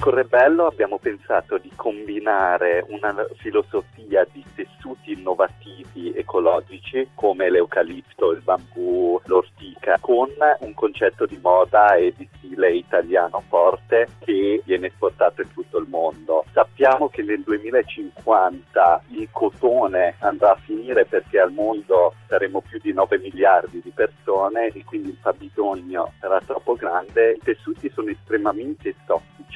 Con Rebello abbiamo pensato di combinare una filosofia di tessuti innovativi ecologici come l'eucalipto, il bambù, l'ortica, con un concetto di moda e di stile italiano forte che viene esportato in tutto il mondo. Sappiamo che nel 2050 il cotone andrà a finire perché al mondo saremo più di 9 miliardi di persone e quindi il fabbisogno sarà troppo grande. I tessuti sono estremamente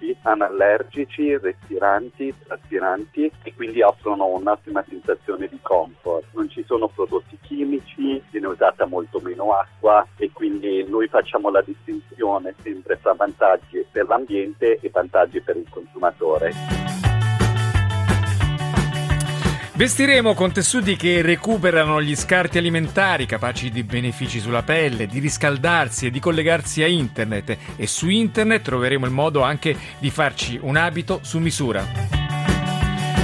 tossici anallergici, respiranti, traspiranti e quindi offrono un'ottima sensazione di comfort. Non ci sono prodotti chimici, viene usata molto meno acqua e quindi noi facciamo la distinzione sempre tra vantaggi per l'ambiente e vantaggi per il consumatore. Vestiremo con tessuti che recuperano gli scarti alimentari, capaci di benefici sulla pelle, di riscaldarsi e di collegarsi a internet e su internet troveremo il modo anche di farci un abito su misura.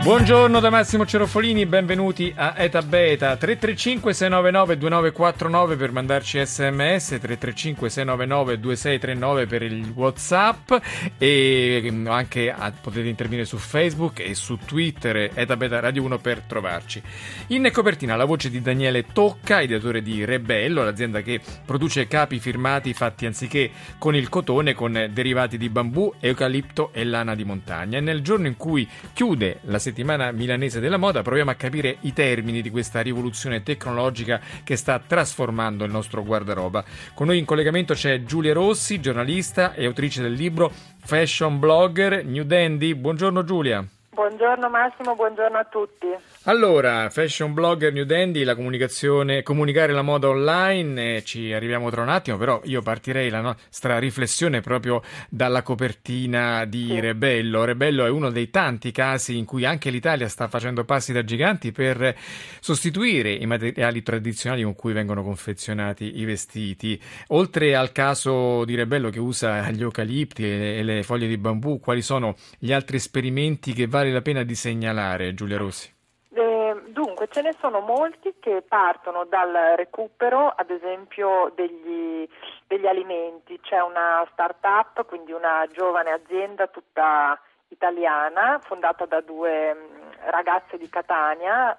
Buongiorno da Massimo Cerofolini, benvenuti a Eta Beta 335 699 2949 per mandarci sms 335 699 2639 per il whatsapp e mm, anche potete intervenire su Facebook e su Twitter Eta Beta Radio 1 per trovarci. In copertina la voce di Daniele Tocca, ideatore di Rebello, l'azienda che produce capi firmati fatti anziché con il cotone con derivati di bambù, eucalipto e lana di montagna. E nel giorno in cui chiude la settimana milanese della moda proviamo a capire i termini di questa rivoluzione tecnologica che sta trasformando il nostro guardaroba. Con noi in collegamento c'è Giulia Rossi, giornalista e autrice del libro Fashion Blogger New Dandy. Buongiorno Giulia. Buongiorno Massimo, buongiorno a tutti. Allora, fashion blogger New Dandy, la comunicazione, comunicare la moda online, eh, ci arriviamo tra un attimo, però io partirei la nostra riflessione proprio dalla copertina di sì. Rebello. Rebello è uno dei tanti casi in cui anche l'Italia sta facendo passi da giganti per sostituire i materiali tradizionali con cui vengono confezionati i vestiti. Oltre al caso di Rebello che usa gli eucalipti e le foglie di bambù, quali sono gli altri esperimenti che vale la pena di segnalare, Giulia Rossi? Ce ne sono molti che partono dal recupero, ad esempio, degli, degli alimenti. C'è una start-up, quindi una giovane azienda tutta italiana, fondata da due mm, ragazze di Catania,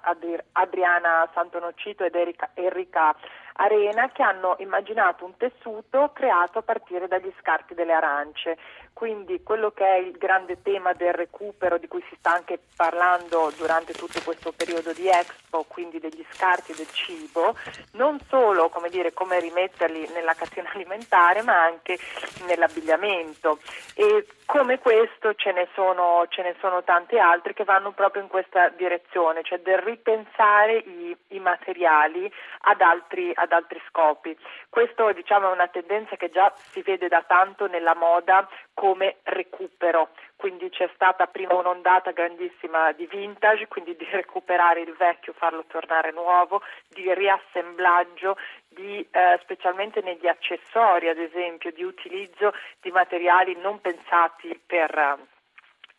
Adriana Santonocito ed Enrica Arena, che hanno immaginato un tessuto creato a partire dagli scarti delle arance. Quindi quello che è il grande tema del recupero di cui si sta anche parlando durante tutto questo periodo di Expo, quindi degli scarti del cibo, non solo come, dire, come rimetterli nella catena alimentare, ma anche nell'abbigliamento. E come questo ce ne, sono, ce ne sono tanti altri che vanno proprio in questa direzione, cioè del ripensare i, i materiali ad altri, ad altri scopi. Questo diciamo, è una tendenza che già si vede da tanto nella moda come recupero, quindi c'è stata prima un'ondata grandissima di vintage, quindi di recuperare il vecchio, farlo tornare nuovo, di riassemblaggio, di, eh, specialmente negli accessori ad esempio, di utilizzo di materiali non pensati per,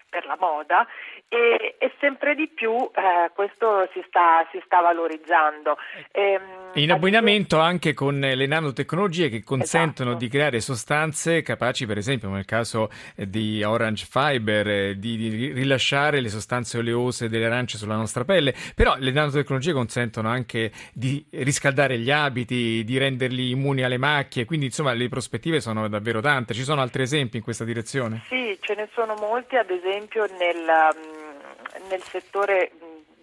per la moda e, e, sempre di più eh, questo si sta, si sta valorizzando. Ehm, in abbinamento anche con le nanotecnologie che consentono esatto. di creare sostanze capaci, per esempio nel caso di Orange Fiber, eh, di, di, rilasciare le sostanze oleose delle arance sulla nostra pelle, però le nanotecnologie consentono anche di riscaldare gli abiti, di renderli immuni alle macchie, quindi insomma le prospettive sono davvero tante. Ci sono altri esempi in questa direzione? Sì, ce ne sono molti, ad esempio nel, nel settore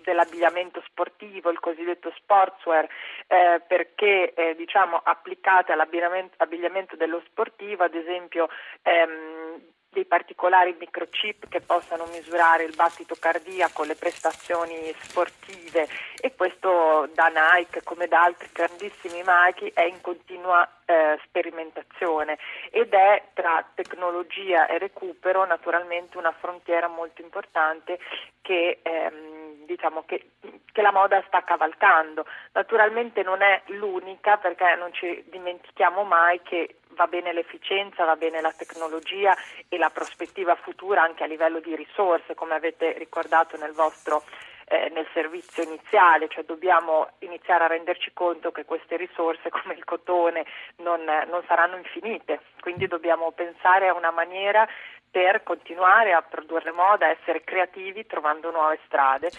dell'abbigliamento sportivo, il cosiddetto sportswear, eh, perché eh, diciamo, applicate all'abbigliamento dello sportivo, ad esempio ehm, dei particolari microchip che possano misurare il battito cardiaco, le prestazioni sportive e questo da Nike come da altri grandissimi marchi è in continua eh, sperimentazione ed è tra tecnologia e recupero naturalmente una frontiera molto importante che ehm, diciamo che, che, la moda sta cavalcando. Naturalmente non è l'unica perché non ci dimentichiamo mai che va bene l'efficienza, va bene la tecnologia e la prospettiva futura anche a livello di risorse, come avete ricordato nel vostro eh, nel servizio iniziale, cioè dobbiamo iniziare a renderci conto che queste risorse come il cotone non, non saranno infinite, quindi dobbiamo pensare a una maniera per continuare a produrre moda, essere creativi trovando nuove strade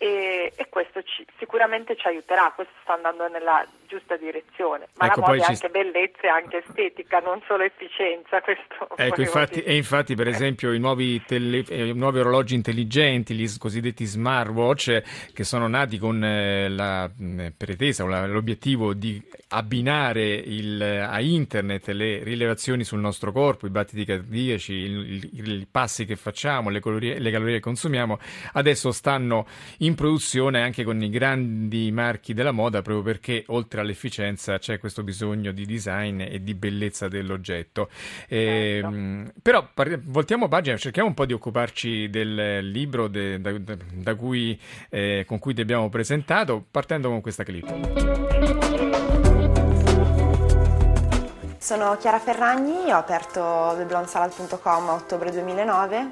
e, e questo ci, sicuramente ci aiuterà, questo sta andando nella giusta direzione, ma ecco, la moda è anche bellezza e anche estetica, non solo efficienza. ecco, infatti, e infatti per esempio i nuovi, tele, eh, nuovi, orologi intelligenti, gli cosiddetti smartwatch, che sono nati con eh, la mh, pretesa o la, l'obiettivo di abbinare il, a internet le rilevazioni sul nostro corpo, i battiti cardiaci, il, il, i passi che facciamo, le calorie, le calorie che consumiamo, adesso stanno in produzione anche con i grandi marchi della moda proprio perché oltre all'efficienza c'è questo bisogno di design e di bellezza dell'oggetto. Eh, Però par- voltiamo pagina, cerchiamo un po' di occuparci del libro de, da, da, da cui, eh, con cui ti abbiamo presentato, partendo con questa clip. Sono Chiara Ferragni, ho aperto theblondsalad.com a ottobre 2009.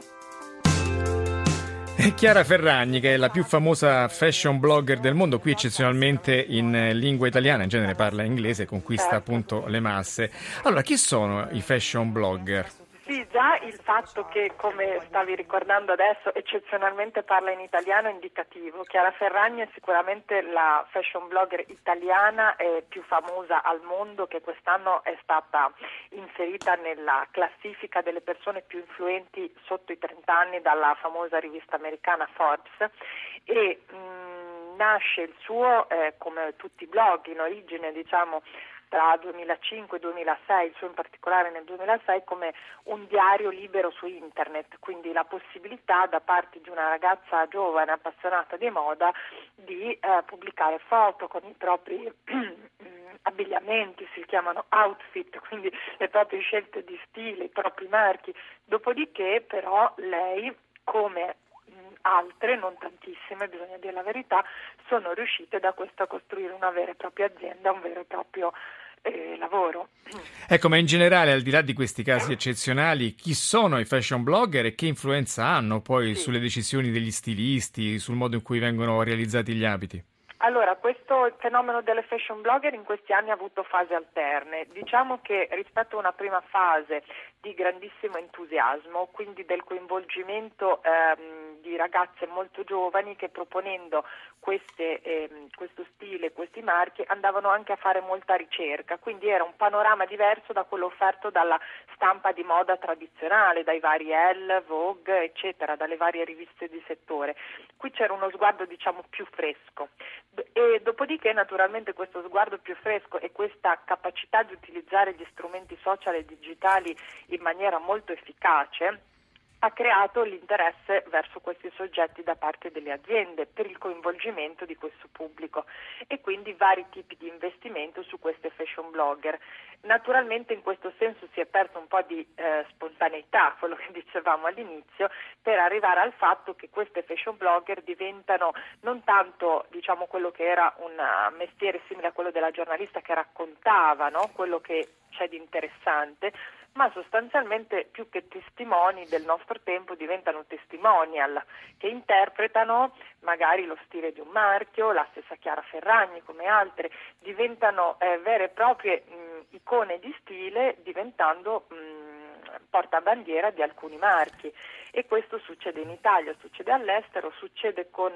È Chiara Ferragni, che è la più famosa fashion blogger del mondo, qui eccezionalmente in lingua italiana, in genere parla inglese conquista certo. appunto le masse. Allora, chi sono i fashion blogger? Sì, già il fatto che, come stavi ricordando adesso, eccezionalmente parla in italiano è indicativo. Chiara Ferragni è sicuramente la fashion blogger italiana più famosa al mondo che quest'anno è stata inserita nella classifica delle persone più influenti sotto i 30 anni dalla famosa rivista americana Forbes e mh, nasce il suo, eh, come tutti i blog in origine, diciamo, tra 2005 e 2006, il suo in particolare nel 2006, come un diario libero su internet, quindi la possibilità da parte di una ragazza giovane appassionata di moda di eh, pubblicare foto con i propri abbigliamenti, si chiamano outfit, quindi le proprie scelte di stile, i propri marchi. Dopodiché però lei come altre, non tantissime, bisogna dire la verità, sono riuscite da questo a costruire una vera e propria azienda, un vero e proprio eh, lavoro. Ecco, ma in generale, al di là di questi casi eccezionali, chi sono i fashion blogger e che influenza hanno poi sì. sulle decisioni degli stilisti, sul modo in cui vengono realizzati gli abiti? Allora, questo fenomeno delle fashion blogger in questi anni ha avuto fasi alterne. Diciamo che rispetto a una prima fase di grandissimo entusiasmo, quindi del coinvolgimento ehm, di ragazze molto giovani che proponendo queste, ehm, questo stile, questi marchi, andavano anche a fare molta ricerca, quindi era un panorama diverso da quello offerto dalla stampa di moda tradizionale, dai vari Elle, Vogue, eccetera, dalle varie riviste di settore. Qui c'era uno sguardo diciamo più fresco e dopodiché naturalmente questo sguardo più fresco e questa capacità di utilizzare gli strumenti social e digitali in maniera molto efficace ha creato l'interesse verso questi soggetti da parte delle aziende per il coinvolgimento di questo pubblico e quindi vari tipi di investimento su queste fashion blogger. Naturalmente in questo senso si è perso un po' di eh, spontaneità, quello che dicevamo all'inizio, per arrivare al fatto che queste fashion blogger diventano non tanto diciamo, quello che era un mestiere simile a quello della giornalista che raccontava no? quello che c'è di interessante, ma sostanzialmente più che testimoni del nostro tempo diventano testimonial che interpretano magari lo stile di un marchio, la stessa Chiara Ferragni come altre, diventano eh, vere e proprie mh, icone di stile diventando mh, portabandiera di alcuni marchi. E questo succede in Italia, succede all'estero, succede con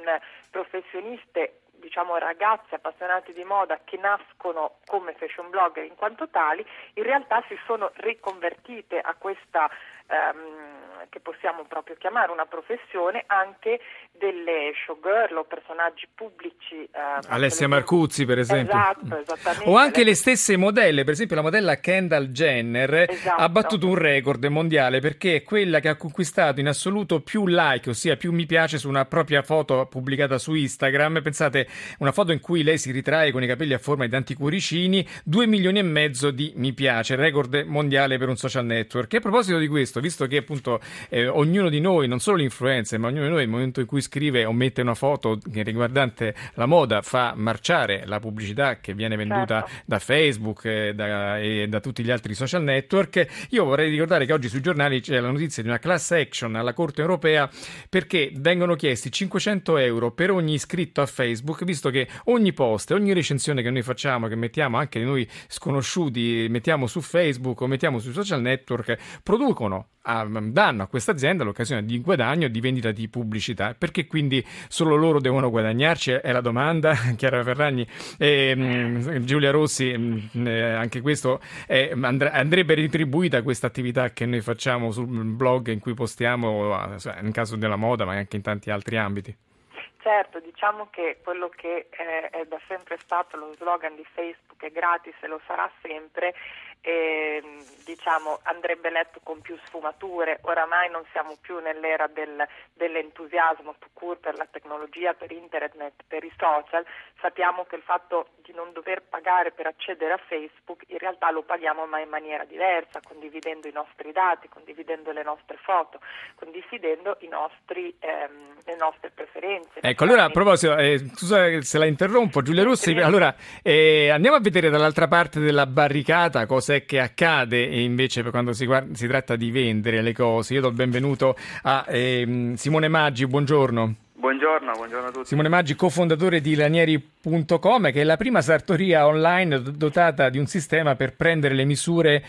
professioniste diciamo, ragazze appassionate di moda che nascono come fashion blogger in quanto tali, in realtà si sono riconvertite a questa ehm, che possiamo proprio chiamare una professione anche delle showgirl o personaggi pubblici. Eh, Alessia Marcuzzi, per esempio. Esatto, esattamente. O anche le stesse modelle, per esempio la modella Kendall Jenner esatto. ha battuto un record mondiale perché è quella che ha conquistato in assoluto più like, ossia più mi piace su una propria foto pubblicata su Instagram. Pensate, una foto in cui lei si ritrae con i capelli a forma di tanti cuoricini, 2 milioni e mezzo di mi piace, record mondiale per un social network. E a proposito di questo, visto che appunto eh, ognuno di noi, non solo l'influencer, ma ognuno di noi nel momento in cui scrive o mette una foto riguardante la moda fa marciare la pubblicità che viene venduta certo. da Facebook e da, e da, tutti gli altri social network. Io vorrei ricordare che oggi sui giornali c'è la notizia di una class action alla Corte europea perché vengono chiesti 500 euro per ogni iscritto a Facebook, visto che ogni post, ogni recensione che noi facciamo, che mettiamo anche noi sconosciuti, mettiamo su Facebook o mettiamo sui social network, producono danno a questa azienda l'occasione di guadagno di vendita di pubblicità. Perché quindi solo loro devono guadagnarci? È la domanda. Chiara Ferragni e um, Giulia Rossi, um, eh, anche questo è, andre, andrebbe retribuita questa attività che noi facciamo sul blog in cui postiamo, in caso della moda, ma anche in tanti altri ambiti. Certo, diciamo che quello che è, è da sempre stato lo slogan di Facebook è gratis e lo sarà sempre e, diciamo, andrebbe letto con più sfumature. Oramai non siamo più nell'era del, dell'entusiasmo per la tecnologia, per internet, per i social. Sappiamo che il fatto di non dover pagare per accedere a Facebook in realtà lo paghiamo ma in maniera diversa, condividendo i nostri dati, condividendo le nostre foto, condividendo nostri, ehm, le nostre preferenze. Ecco, allora a proposito, eh, scusa se la interrompo, Giulia Rossi, allora eh, andiamo a vedere dall'altra parte della barricata cosa cos'è che accade invece quando si, guarda, si, tratta di vendere le cose. Io do il benvenuto a eh, Simone Maggi, buongiorno. Buongiorno, buongiorno, a tutti. Simone Maggi, cofondatore di Lanieri.com, che è la prima sartoria online dotata di un sistema per prendere le misure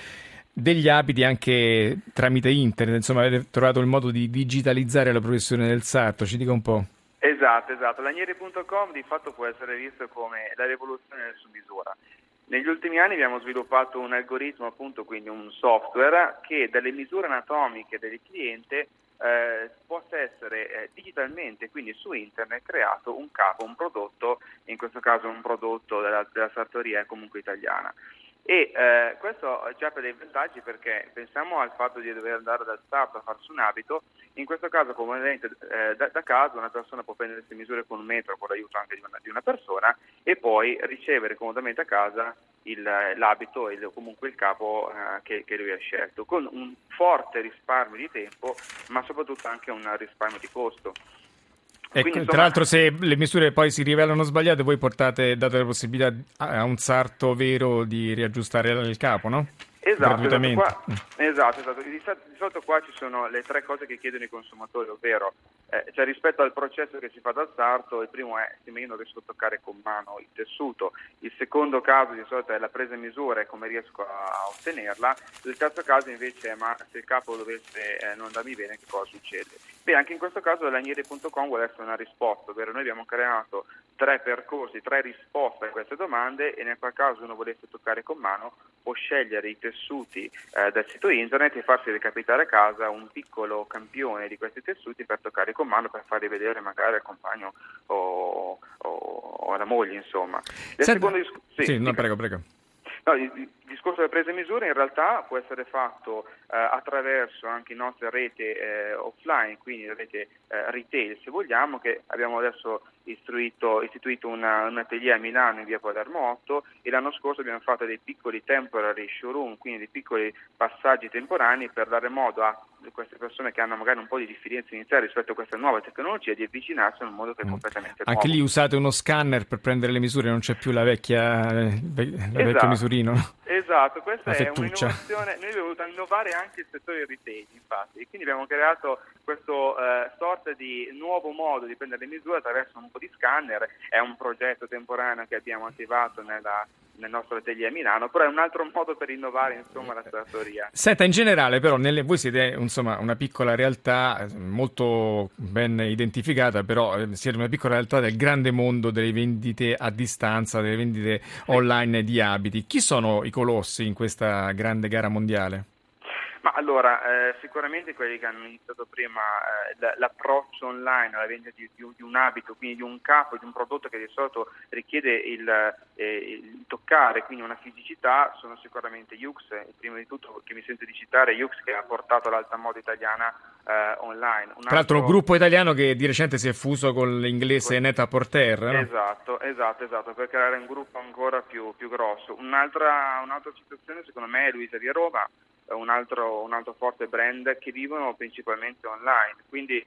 degli abiti anche tramite internet. Insomma, avete trovato il modo di digitalizzare la professione del sarto. Ci dica un po'. Esatto, esatto. Lanieri.com di fatto può essere visto come la rivoluzione del su misura. Negli ultimi anni abbiamo sviluppato un algoritmo, appunto, quindi un software che dalle misure anatomiche del cliente eh, possa essere eh, digitalmente, quindi su internet, creato un capo, un prodotto, in questo caso un prodotto della, della sartoria comunque italiana. E eh, questo già per dei vantaggi perché pensiamo al fatto di dover andare dal start a farsi un abito, in questo caso comodamente eh, da, da, casa una persona può prendere queste misure con un metro con l'aiuto anche di una, di una persona e poi ricevere comodamente a casa il, l'abito e comunque il capo eh, che, che, lui ha scelto, con un forte risparmio di tempo ma soprattutto anche un risparmio di costo. E Quindi, tra l'altro se le misure poi si rivelano sbagliate voi portate, date la possibilità a un sarto vero di riaggiustare il capo, no? Esatto, esatto, qua, esatto, esatto. Di, solito qua ci sono le tre cose che chiedono i consumatori, ovvero eh, cioè rispetto al processo che si fa dal sarto, il primo è se io non riesco a toccare con mano il tessuto, il secondo caso di solito è la presa in misura e come riesco a, a ottenerla, il terzo caso invece è ma se il capo dovesse eh, non andarmi bene che cosa succede? Beh, anche in questo caso laniere.com vuole essere una risposta, ovvero noi abbiamo creato tre percorsi, tre risposte a queste domande e nel qual caso uno volesse toccare con mano può scegliere i tessuti eh, dal sito internet e farsi recapitare a casa un piccolo campione di questi tessuti per toccare con mano per farli vedere magari al compagno o, o, o alla moglie insomma. Senta, disc- sì, sì no, prego, prego. No, il discorso della presa in misura in realtà può essere fatto eh, attraverso anche la nostra rete eh, offline, quindi la rete eh, retail se vogliamo, che abbiamo adesso istruito, istituito un atelier a Milano in via Palermo 8 e l'anno scorso abbiamo fatto dei piccoli temporary showroom, quindi dei piccoli passaggi temporanei per dare modo a queste persone che hanno magari un po' di diffidenza iniziale rispetto a questa nuova tecnologia di avvicinarsi in un modo che è mm. completamente Anche nuovo. lì usate uno scanner per prendere le misure, non c'è più la vecchia, la esatto. vecchio misurino. Esatto, questa è un'innovazione, noi abbiamo voluto innovare anche il settore retail infatti e quindi abbiamo creato questo eh, sorta di nuovo modo di prendere le misure attraverso un po' di scanner, è un progetto temporaneo che abbiamo attivato nella, nel nostro atelier a Milano, però è un altro modo per innovare insomma, la trattoria. Senta, in generale però nelle, voi siete insomma, una piccola realtà molto ben identificata, però eh, siete una piccola realtà del grande mondo delle vendite a distanza, delle vendite online di abiti. Chi sono i colossi in questa grande gara mondiale? Ma allora, eh, sicuramente quelli che hanno iniziato prima eh, l'approccio online alla vendita di, di, di, un abito, quindi di un capo, di un prodotto che di solito richiede il, eh, il toccare, quindi una fisicità, sono sicuramente Yux. Prima di tutto che mi sento di citare Yux che ha portato l'alta moda italiana eh, online. Un Tra l'altro un gruppo italiano che di recente si è fuso con l'inglese con... Neta Porter. No? Esatto, esatto, esatto, per creare un gruppo ancora più, più grosso. Un'altra, un'altra situazione secondo me è Luisa di Roma un altro, un altro forte brand che vivono principalmente online. Quindi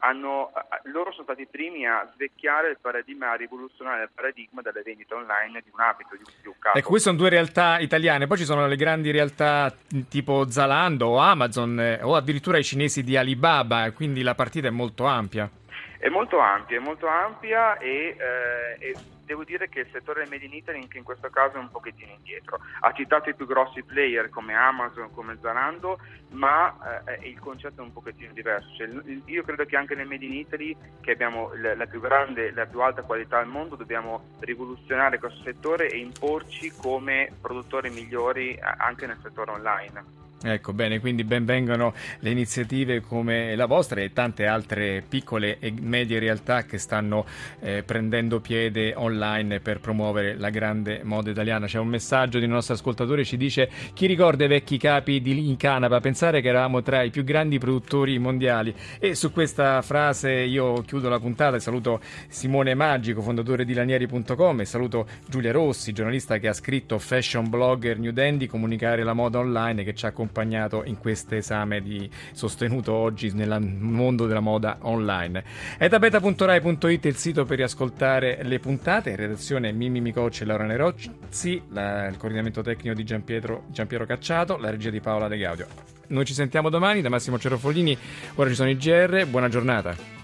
hanno, loro sono stati i primi a svecchiare il paradigma, a rivoluzionare il paradigma delle vendite online di un abito, di un, di un capo. Ecco, queste sono due realtà italiane, poi ci sono le grandi realtà tipo Zalando o Amazon eh, o addirittura i cinesi di Alibaba, quindi la partita è molto ampia. È molto ampia, è molto ampia e, eh, e devo dire che il settore del Made in Italy in questo caso è un pochettino indietro. Ha citato i più grossi player come Amazon, come Zalando, ma eh, il concetto è un pochettino diverso. Cioè, io credo che anche nel Made in Italy, che abbiamo la, la più grande, la più alta qualità al mondo, dobbiamo rivoluzionare questo settore e imporci come produttori migliori anche nel settore online. Ecco, bene, quindi benvengano le iniziative come la vostra e tante altre piccole e medie realtà che stanno eh, prendendo piede online per promuovere la grande moda italiana. C'è un messaggio di un nostro ascoltatore, ci dice chi ricorda i vecchi capi di in Canapa, pensare che eravamo tra i più grandi produttori mondiali. E su questa frase io chiudo la puntata e saluto Simone Magico, fondatore di lanieri.com e saluto Giulia Rossi, giornalista che ha scritto Fashion Blogger New Dandy, comunicare la moda online che ci ha accompagnato accompagnato in questo esame di, sostenuto oggi nel mondo della moda online. Etabeta.rai.it è il sito per riascoltare le puntate, redazione Mimmi Micocci e Laura Nerozzi, la, il coordinamento tecnico di Giampiero, Giampiero Cacciato, la regia di Paola De Gaudio. Noi ci sentiamo domani da Massimo Cerofolini, ora ci sono i GR, buona giornata.